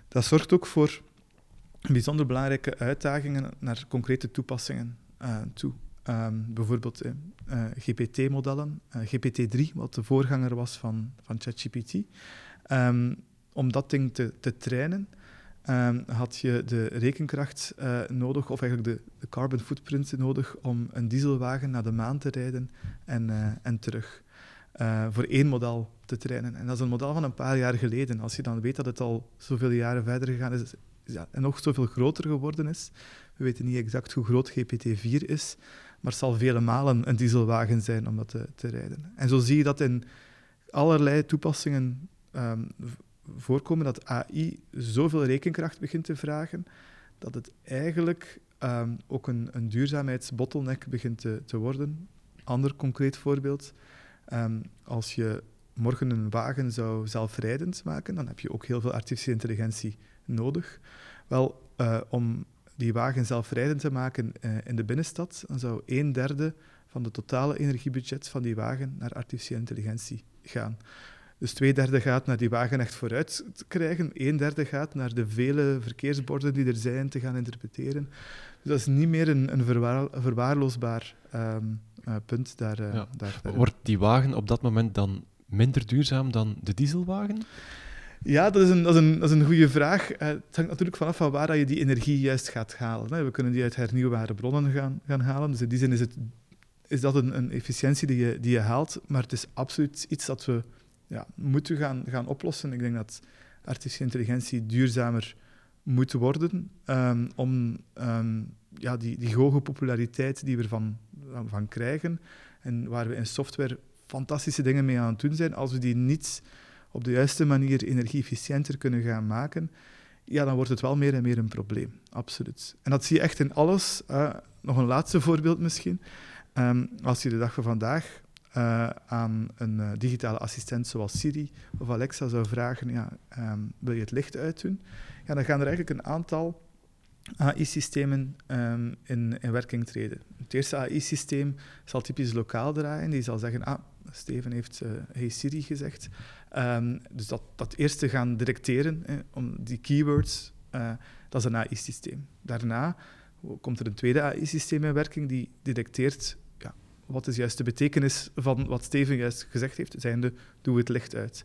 S2: Dat zorgt ook voor bijzonder belangrijke uitdagingen naar concrete toepassingen uh, toe. Um, bijvoorbeeld uh, uh, GPT-modellen, uh, GPT-3, wat de voorganger was van, van ChatGPT. Um, om dat ding te, te trainen, um, had je de rekenkracht nodig, of eigenlijk de, de, carbon footprint nodig, om een dieselwagen naar de maan te rijden en, en terug. voor één model te trainen. En dat is een model van een paar jaar geleden. Als je dan weet dat het al zoveel jaren verder gegaan is, en nog zoveel groter geworden is. We weten niet exact hoe groot GPT-4 is, maar het zal vele malen een dieselwagen zijn om dat te, rijden. En zo zie je dat in allerlei toepassingen um, voorkomen dat AI zoveel rekenkracht begint te vragen, dat het eigenlijk um, ook een, een duurzaamheidsbottleneck begint te, te worden. Ander concreet voorbeeld, um, als je morgen een wagen zou zelfrijdend maken, dan heb je ook heel veel artificiële intelligentie nodig. Wel, uh, om die wagen zelfrijdend te maken uh, in de binnenstad, dan zou een derde van het totale energiebudget van die wagen naar artificiële intelligentie gaan. Dus twee derde gaat naar die wagen echt vooruit te krijgen, een derde gaat naar de vele verkeersborden die er zijn te gaan interpreteren. Dus dat is niet meer een, een verwaar, verwaarloosbaar um, uh, punt daar, uh,
S1: ja.
S2: daar,
S1: Wordt die wagen op dat moment dan minder duurzaam dan de dieselwagen?
S2: Ja, dat is een, dat is een, dat is een goede vraag. Uh, het hangt natuurlijk vanaf van waar je die energie juist gaat halen. We kunnen die uit hernieuwbare bronnen gaan, gaan halen. Dus in die zin is, het, is dat een, een efficiëntie die je, die je haalt. Maar het is absoluut iets dat we ja, moeten gaan, gaan oplossen. Ik denk dat artificiële intelligentie duurzamer moet worden um, om um, ja, die, die hoge populariteit die we ervan van krijgen en waar we in software fantastische dingen mee aan het doen zijn, als we die niet op de juiste manier energie-efficiënter kunnen gaan maken, ja, dan wordt het wel meer en meer een probleem. Absoluut. En dat zie je echt in alles. Nog een laatste voorbeeld misschien. Um, als je de dag van vandaag uh, aan een uh, digitale assistent zoals Siri of Alexa zou vragen, ja, um, wil je het licht uitdoen? Ja, dan gaan er eigenlijk een aantal AI-systemen um, in, in werking treden. Het eerste AI-systeem zal typisch lokaal draaien. Die zal zeggen, ah, Steven heeft uh, Hey Siri gezegd. Um, dus dat, dat eerste gaan detecteren, hè, om die keywords, uh, dat is een AI-systeem. Daarna komt er een tweede AI-systeem in werking die detecteert ja, wat is juist de betekenis van wat Steven juist gezegd heeft, zijnde doe het licht uit.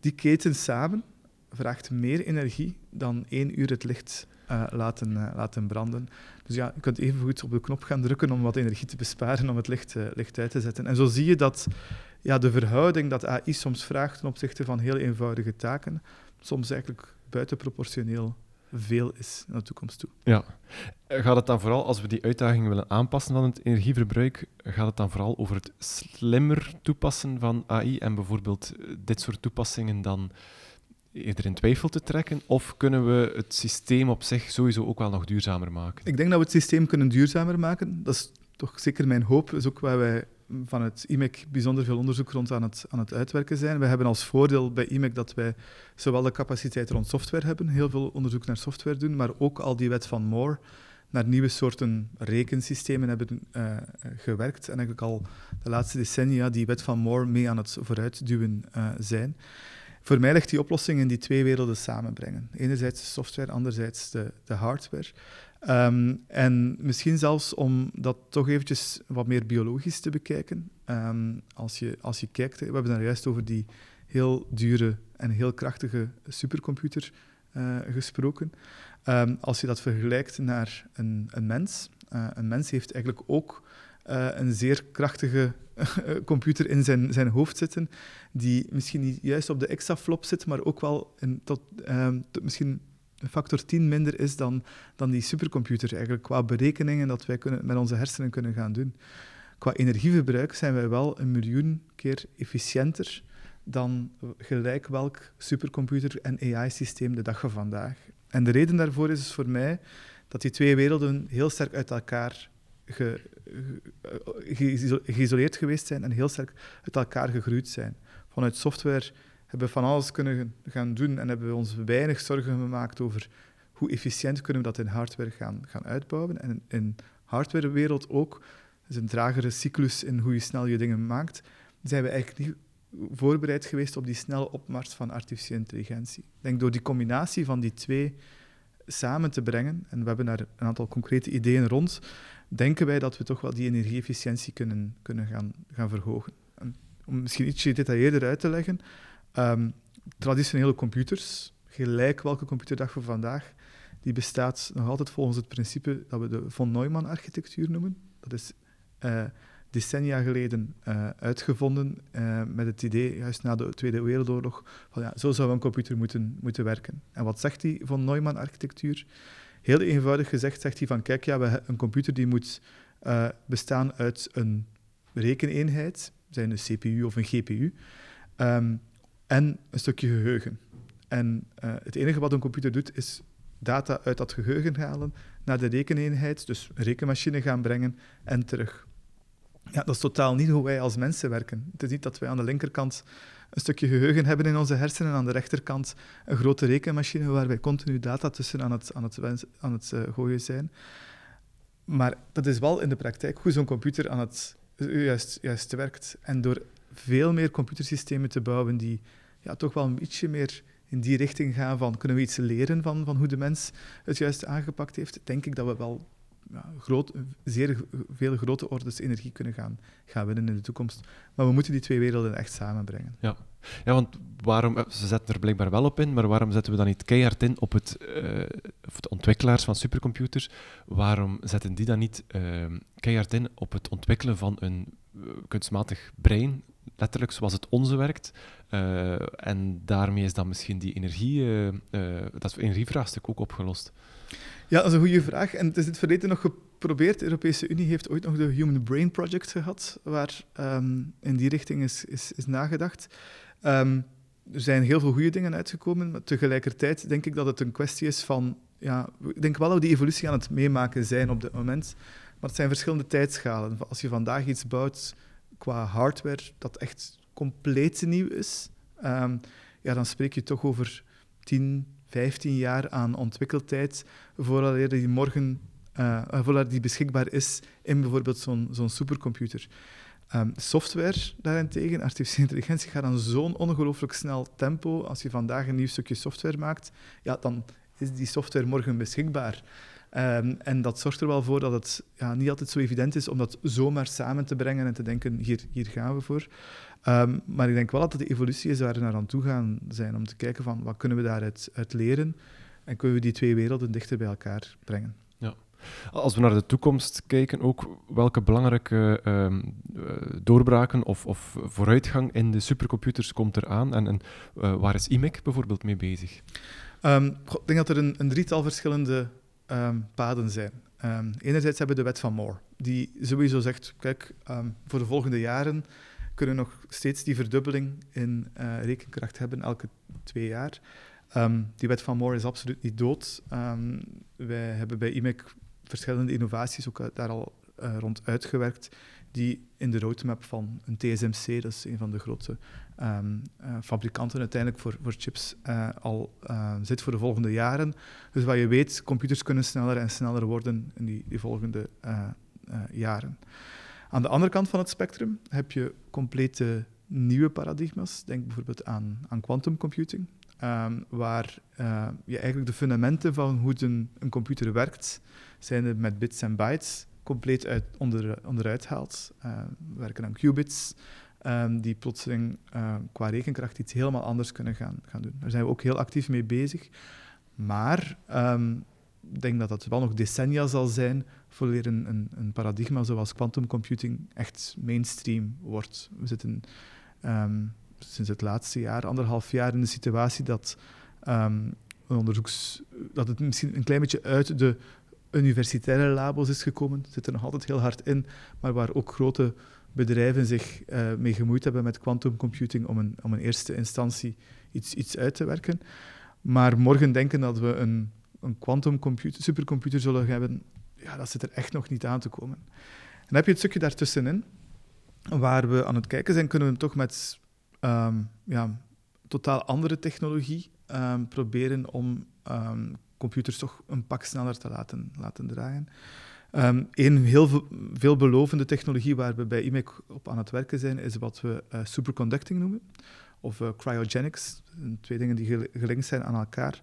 S2: Die keten samen vraagt meer energie dan één uur het licht uh, laten, uh, laten branden. Dus ja, je kunt even goed op de knop gaan drukken om wat energie te besparen, om het licht, uh, licht uit te zetten. En zo zie je dat ja, de verhouding dat AI soms vraagt ten opzichte van heel eenvoudige taken, soms eigenlijk buitenproportioneel veel is naar de toekomst toe.
S1: Ja. Gaat het dan vooral, als we die uitdaging willen aanpassen van het energieverbruik, gaat het dan vooral over het slimmer toepassen van AI en bijvoorbeeld dit soort toepassingen dan eerder in twijfel te trekken? Of kunnen we het systeem op zich sowieso ook wel nog duurzamer maken?
S2: Ik denk dat we het systeem kunnen duurzamer maken. Dat is toch zeker mijn hoop. Dat is ook waar wij van het IMEC bijzonder veel onderzoek rond aan het, aan het uitwerken zijn. We hebben als voordeel bij IMEC dat wij zowel de capaciteit rond software hebben, heel veel onderzoek naar software doen, maar ook al die wet van Moore naar nieuwe soorten rekensystemen hebben uh, gewerkt. En eigenlijk al de laatste decennia die wet van Moore mee aan het vooruitduwen uh, zijn. Voor mij ligt die oplossing in die twee werelden samenbrengen. Enerzijds de software, anderzijds de, de hardware. Um, en misschien zelfs om dat toch eventjes wat meer biologisch te bekijken. Um, als, je, als je kijkt, we hebben daar juist over die heel dure en heel krachtige supercomputer uh, gesproken. Um, als je dat vergelijkt naar een, een mens, uh, een mens heeft eigenlijk ook uh, een zeer krachtige computer in zijn, zijn hoofd zitten, die misschien niet juist op de exaflop zit, maar ook wel tot, tot misschien een factor 10 minder is dan, dan die supercomputer, eigenlijk qua berekeningen dat wij kunnen, met onze hersenen kunnen gaan doen. Qua energieverbruik zijn wij wel een miljoen keer efficiënter dan gelijk welk supercomputer en AI-systeem de dag van vandaag. En de reden daarvoor is dus voor mij dat die twee werelden heel sterk uit elkaar ge, geïsoleerd geweest zijn en heel sterk uit elkaar gegroeid zijn. Vanuit software hebben we van alles kunnen gaan doen en hebben we ons weinig zorgen gemaakt over hoe efficiënt kunnen we dat in hardware gaan, gaan uitbouwen. En in hardwarewereld ook, is een tragere cyclus in hoe je snel je dingen maakt, zijn we eigenlijk niet voorbereid geweest op die snelle opmars van artificiële intelligentie. Ik denk door die combinatie van die twee samen te brengen, en we hebben daar een aantal concrete ideeën rond, denken wij dat we toch wel die energieefficiëntie kunnen, kunnen gaan, gaan verhogen. En om misschien ietsje detailleerder uit te leggen, um, traditionele computers, gelijk welke computerdag van vandaag, die bestaat nog altijd volgens het principe dat we de von Neumann-architectuur noemen. Dat is uh, decennia geleden uh, uitgevonden uh, met het idee, juist na de Tweede Wereldoorlog, van ja, zo zou een computer moeten, moeten werken. En wat zegt die von Neumann-architectuur? Heel eenvoudig gezegd zegt hij van, kijk, ja, we, een computer die moet bestaan uit een rekeneenheid, zijn een CPU of een GPU, um, en een stukje geheugen. En uh, het enige wat een computer doet, is data uit dat geheugen halen naar de rekeneenheid, dus een rekenmachine gaan brengen en terug. Ja, dat is totaal niet hoe wij als mensen werken. Het is niet dat wij aan de linkerkant een stukje geheugen hebben in onze hersenen en aan de rechterkant een grote rekenmachine waar wij continu data tussen aan het, aan het, aan het uh, gooien zijn. Maar dat is wel in de praktijk hoe zo'n computer aan het juist, juist werkt. En door veel meer computersystemen te bouwen die ja, toch wel een beetje meer in die richting gaan van kunnen we iets leren van, van hoe de mens het juist aangepakt heeft, denk ik dat we wel groot, zeer veel grote orders energie kunnen gaan, gaan winnen in de toekomst. Maar we moeten die twee werelden echt samenbrengen.
S1: Ja, ja want waarom, ze zetten er blijkbaar wel op in, maar waarom zetten we dan niet keihard in op het, uh, de ontwikkelaars van supercomputers? Waarom zetten die dan niet uh, keihard in op het ontwikkelen van een uh, kunstmatig brein letterlijk zoals het onze werkt. En daarmee is dan misschien die energie, uh, uh, dat energievraagstuk ook opgelost.
S2: Ja, dat is een goede vraag. En het is in het verleden nog geprobeerd. De Europese Unie heeft ooit nog de Human Brain Project gehad, waar um, in die richting is, is, is nagedacht. Um, er zijn heel veel goede dingen uitgekomen, maar tegelijkertijd denk ik dat het een kwestie is van... Ja, ik denk wel dat we die evolutie aan het meemaken zijn op dit moment, maar het zijn verschillende tijdschalen. Als je vandaag iets bouwt qua hardware dat echt compleet nieuw is, um, ja, dan spreek je toch over 10, 15 jaar aan ontwikkeltijd voordat die morgen uh, voordat die beschikbaar is in bijvoorbeeld zo'n supercomputer. Um, software daarentegen, artificiële intelligentie, gaat aan zo'n ongelooflijk snel tempo. Als je vandaag een nieuw stukje software maakt, ja, dan is die software morgen beschikbaar. Ehm, en dat zorgt er wel voor dat het ja, niet altijd zo evident is om dat zomaar samen te brengen en te denken, hier, hier gaan we voor. Um, maar ik denk wel dat het de evolutie is waar we naar aan toe gaan zijn, om te kijken van wat kunnen we daaruit uit leren en kunnen we die twee werelden dichter bij elkaar brengen.
S1: Ja. Als we naar de toekomst kijken, ook welke belangrijke uh, doorbraken of, of, vooruitgang in de supercomputers komt er aan en, en uh, waar is IMEC bijvoorbeeld mee bezig?
S2: Um, ik denk dat er een, een drietal verschillende um, paden zijn. Enerzijds hebben we de wet van Moore, die sowieso zegt, kijk, voor de volgende jaren kunnen nog steeds die verdubbeling in uh, rekenkracht hebben elke twee jaar. die wet van Moore is absoluut niet dood. wij hebben bij IMEC verschillende innovaties ook daar al uh, rond uitgewerkt, die in de roadmap van een TSMC, dat is een van de grote uh, fabrikanten uiteindelijk voor, voor chips, al zit voor de volgende jaren. Dus wat je weet, computers kunnen sneller en sneller worden in die, die volgende jaren. Aan de andere kant van het spectrum heb je complete nieuwe paradigma's. Denk bijvoorbeeld aan, aan quantum computing. Um, waar uh, je eigenlijk de fundamenten van hoe een, een computer werkt, zijn er met bits en bytes, compleet onder, onderuit haalt. Uh, we werken aan qubits, um, die plotseling uh, qua rekenkracht iets helemaal anders kunnen gaan, gaan doen. Daar zijn we ook heel actief mee bezig. Maar um, ik denk dat dat wel nog decennia zal zijn voor een, een, een paradigma zoals quantum computing echt mainstream wordt. We zitten um, sinds het laatste jaar, anderhalf jaar, in de situatie dat, um, onderzoeks, dat het misschien een klein beetje uit de universitaire labos is gekomen. Het zit er nog altijd heel hard in, maar waar ook grote bedrijven zich uh, mee gemoeid hebben met quantum computing om een, om een eerste instantie iets, iets uit te werken. Maar morgen denken dat we een, een quantum computer, supercomputer zullen hebben, ja, dat zit er echt nog niet aan te komen. En dan heb je het stukje daartussenin, waar we aan het kijken zijn, kunnen we toch met um, ja, totaal andere technologie um, proberen om um, computers toch een pak sneller te laten, laten draaien. Een heel veelbelovende technologie waar we bij IMEC op aan het werken zijn, is wat we uh, superconducting noemen, of uh, cryogenics. Twee dingen die gelinkt zijn aan elkaar.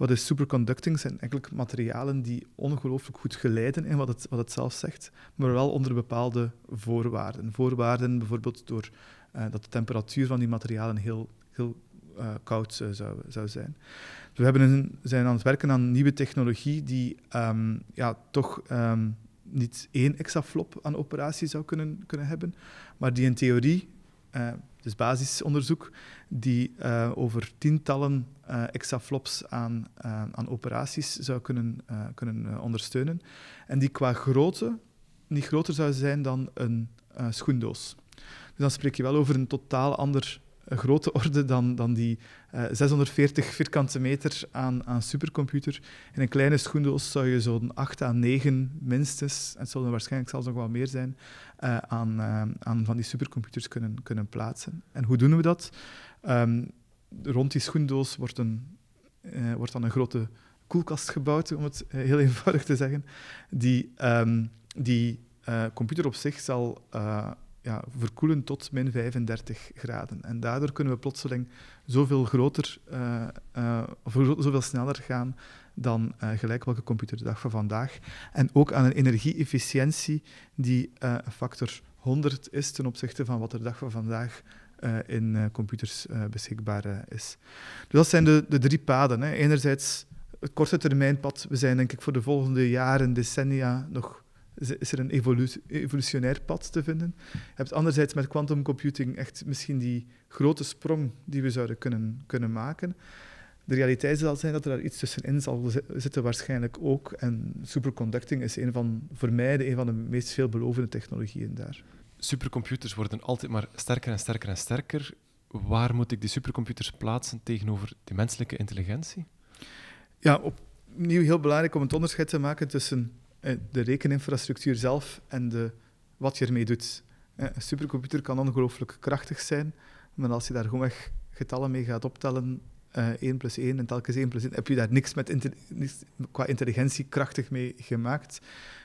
S2: Wat is superconducting? zijn eigenlijk materialen die ongelooflijk goed geleiden in wat het, wat het zelf zegt, maar wel onder bepaalde voorwaarden. Voorwaarden bijvoorbeeld door uh, dat de temperatuur van die materialen heel, heel uh, koud uh, zou, zou zijn. We hebben een, zijn aan het werken aan nieuwe technologie die um, ja, toch um, niet één exaflop aan operatie zou kunnen, kunnen hebben, maar die in theorie, dus basisonderzoek, die over tientallen exaflops aan, aan operaties zou kunnen, kunnen ondersteunen. En die qua grootte niet groter zou zijn dan een schoendoos. Dus dan spreek je wel over een totaal ander eh, grote orde dan, dan die uh, eh, 640 vierkante meter aan, aan supercomputer. In een kleine schoendoos zou je zo'n 8 à 9 minstens, en het zullen waarschijnlijk zelfs nog wel meer zijn, uh, aan, aan van die supercomputers kunnen, kunnen plaatsen. En hoe doen we dat? Um, rond die schoendoos wordt, een, wordt dan een grote koelkast gebouwd, om het heel eenvoudig te zeggen. Die, um, die computer op zich zal ja, verkoelen tot min 35 graden. En daardoor kunnen we plotseling zoveel groter, uh, uh, of zoveel sneller gaan dan uh, gelijk welke computer de dag van vandaag. En ook aan een energie-efficiëntie die een factor 100 is ten opzichte van wat er de dag van vandaag in computers beschikbaar is. Dus dat zijn de, de drie paden. Hè. Enerzijds het korte termijnpad. We zijn denk ik voor de volgende jaren, decennia nog is er een evolutionair pad te vinden. Je hebt anderzijds met quantum computing echt misschien die grote sprong die we zouden kunnen, kunnen maken. De realiteit zal zijn dat er daar iets tussenin zal zitten, waarschijnlijk ook. En superconducting is een van, voor mij de, een van de meest veelbelovende technologieën daar.
S1: Supercomputers worden altijd maar sterker en sterker en sterker. Waar moet ik die supercomputers plaatsen tegenover de menselijke intelligentie?
S2: Ja, opnieuw heel belangrijk om het onderscheid te maken tussen de rekeninfrastructuur zelf en de, wat je ermee doet. Eh, een supercomputer kan ongelooflijk krachtig zijn, maar als je daar gewoon getallen mee gaat optellen, uh, eh, 1 plus 1 en telkens 1 plus 1, heb je daar niks, met qua intelligentie krachtig mee gemaakt.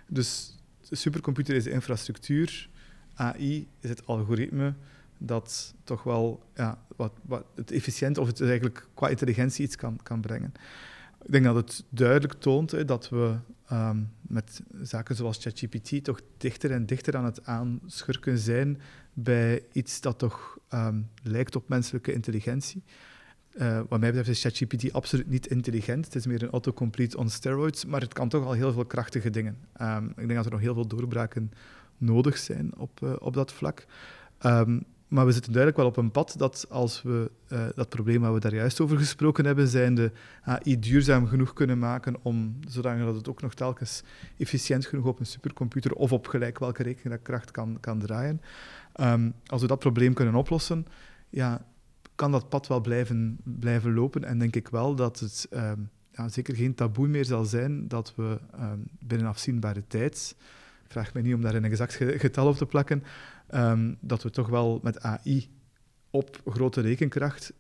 S2: Dus de supercomputer is de infrastructuur, AI is het algoritme dat toch wel ja, wat, wat het efficiënt of het eigenlijk qua intelligentie iets kan, kan brengen. Ik denk dat het duidelijk toont hè, dat we ehm, met zaken zoals ChatGPT toch dichter en dichter aan het aanschurken zijn bij iets dat toch ehm, lijkt op menselijke intelligentie. Uh, wat mij betreft is ChatGPT absoluut niet intelligent. Het is meer een autocomplete on steroids, maar het kan toch al heel veel krachtige dingen. Um, ik denk dat er nog heel veel doorbraken nodig zijn op, uh, op dat vlak. Um, maar we zitten duidelijk wel op een pad dat als we uh, dat probleem waar we daar juist over gesproken hebben, zijn de AI duurzaam genoeg kunnen maken om, zodat het ook nog telkens efficiënt genoeg op een supercomputer of op gelijk welke rekenkracht kan, kan draaien. Um, als we dat probleem kunnen oplossen, ja, kan dat pad wel blijven, blijven lopen. En denk ik wel dat het um, ja, zeker geen taboe meer zal zijn dat we um, binnen afzienbare tijd, vraag mij niet om daar een exact getal op te plakken, um, dat we toch wel met AI op grote rekenkracht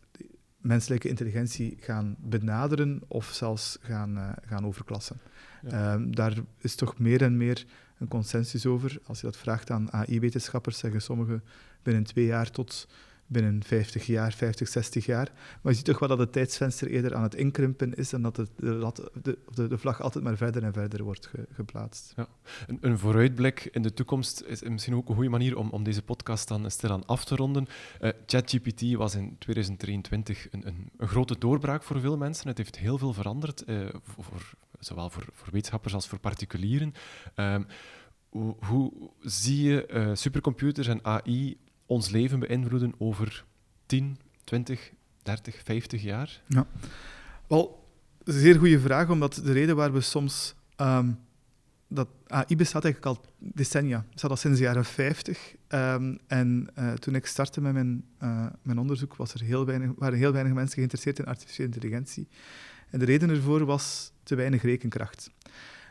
S2: menselijke intelligentie gaan benaderen of zelfs gaan, uh, gaan overklassen. Ja. Um, daar is toch meer en meer een consensus over. Als je dat vraagt aan AI-wetenschappers, zeggen sommigen binnen twee jaar tot binnen 50 jaar, 50, 60 jaar. Maar je ziet toch wel dat het tijdsvenster eerder aan het inkrimpen is en dat het, de, de, de, vlag altijd maar verder en verder wordt ge, geplaatst.
S1: Ja. Een, een, vooruitblik in de toekomst is misschien ook een goede manier om, om deze podcast dan stilaan af te ronden. Uh, ChatGPT was in 2023 een, een, een, grote doorbraak voor veel mensen. Het heeft heel veel veranderd, uh, voor, zowel voor, voor, wetenschappers als voor particulieren. Uh, hoe, hoe, zie je uh, supercomputers en AI ons leven beïnvloeden over 10, 20, 30, 50 jaar?
S2: Ja, wel, zeer goede vraag, omdat de reden waar we soms... Um, dat AI bestaat eigenlijk al decennia. Het bestaat al sinds de jaren 50. Um, ehm, en uh, toen ik startte met mijn, uh, mijn onderzoek, was er heel weinig, waren heel weinig mensen geïnteresseerd in artificiële intelligentie. En de reden ervoor was te weinig rekenkracht.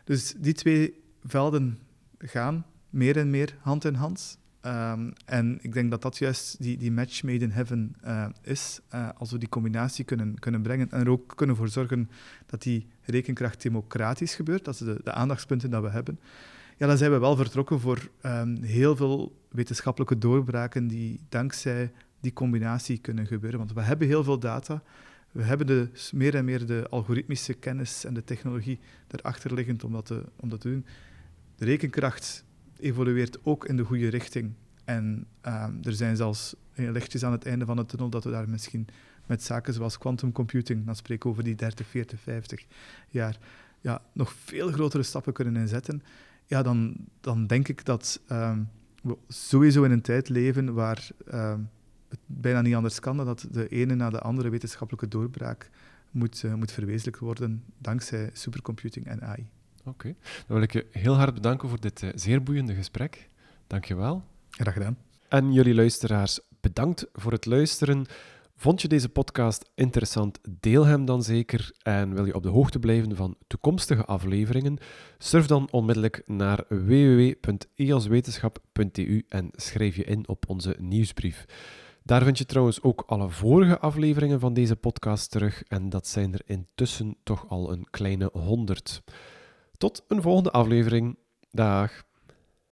S2: Dus die twee velden gaan meer en meer hand in hand. Um, en ik denk dat dat juist die, die match made in heaven uh, is, uh, als we die combinatie kunnen, kunnen brengen en er ook kunnen voor zorgen dat die rekenkracht democratisch gebeurt, dat is de, de aandachtspunten dat we hebben, ja, dan zijn we wel vertrokken voor um, heel veel wetenschappelijke doorbraken die dankzij die combinatie kunnen gebeuren. Want we hebben heel veel data, we hebben de, meer en meer de algoritmische kennis en de technologie erachter liggend om dat te, om dat te doen. De rekenkracht evolueert ook in de goede richting. En uh, er zijn zelfs lichtjes aan het einde van het tunnel dat we daar misschien met zaken zoals quantum computing, dan spreek over die 30, 40, 50 jaar, ja, nog veel grotere stappen kunnen inzetten. Ja, dan, dan denk ik dat um, we sowieso in een tijd leven waar um, het bijna niet anders kan dan dat de ene na de andere wetenschappelijke doorbraak moet, uh, moet verwezenlijkt worden dankzij supercomputing en AI.
S1: Oké, okay. dan wil ik je heel hard bedanken voor dit uh, zeer boeiende gesprek. Dank je wel.
S2: Graag gedaan.
S1: En jullie luisteraars, bedankt voor het luisteren. Vond je deze podcast interessant? Deel hem dan zeker. En wil je op de hoogte blijven van toekomstige afleveringen? Surf dan onmiddellijk naar www.eoswetenschap.eu en schrijf je in op onze nieuwsbrief. Daar vind je trouwens ook alle vorige afleveringen van deze podcast terug. En dat zijn er intussen toch al een kleine honderd. Tot een volgende aflevering. Dag.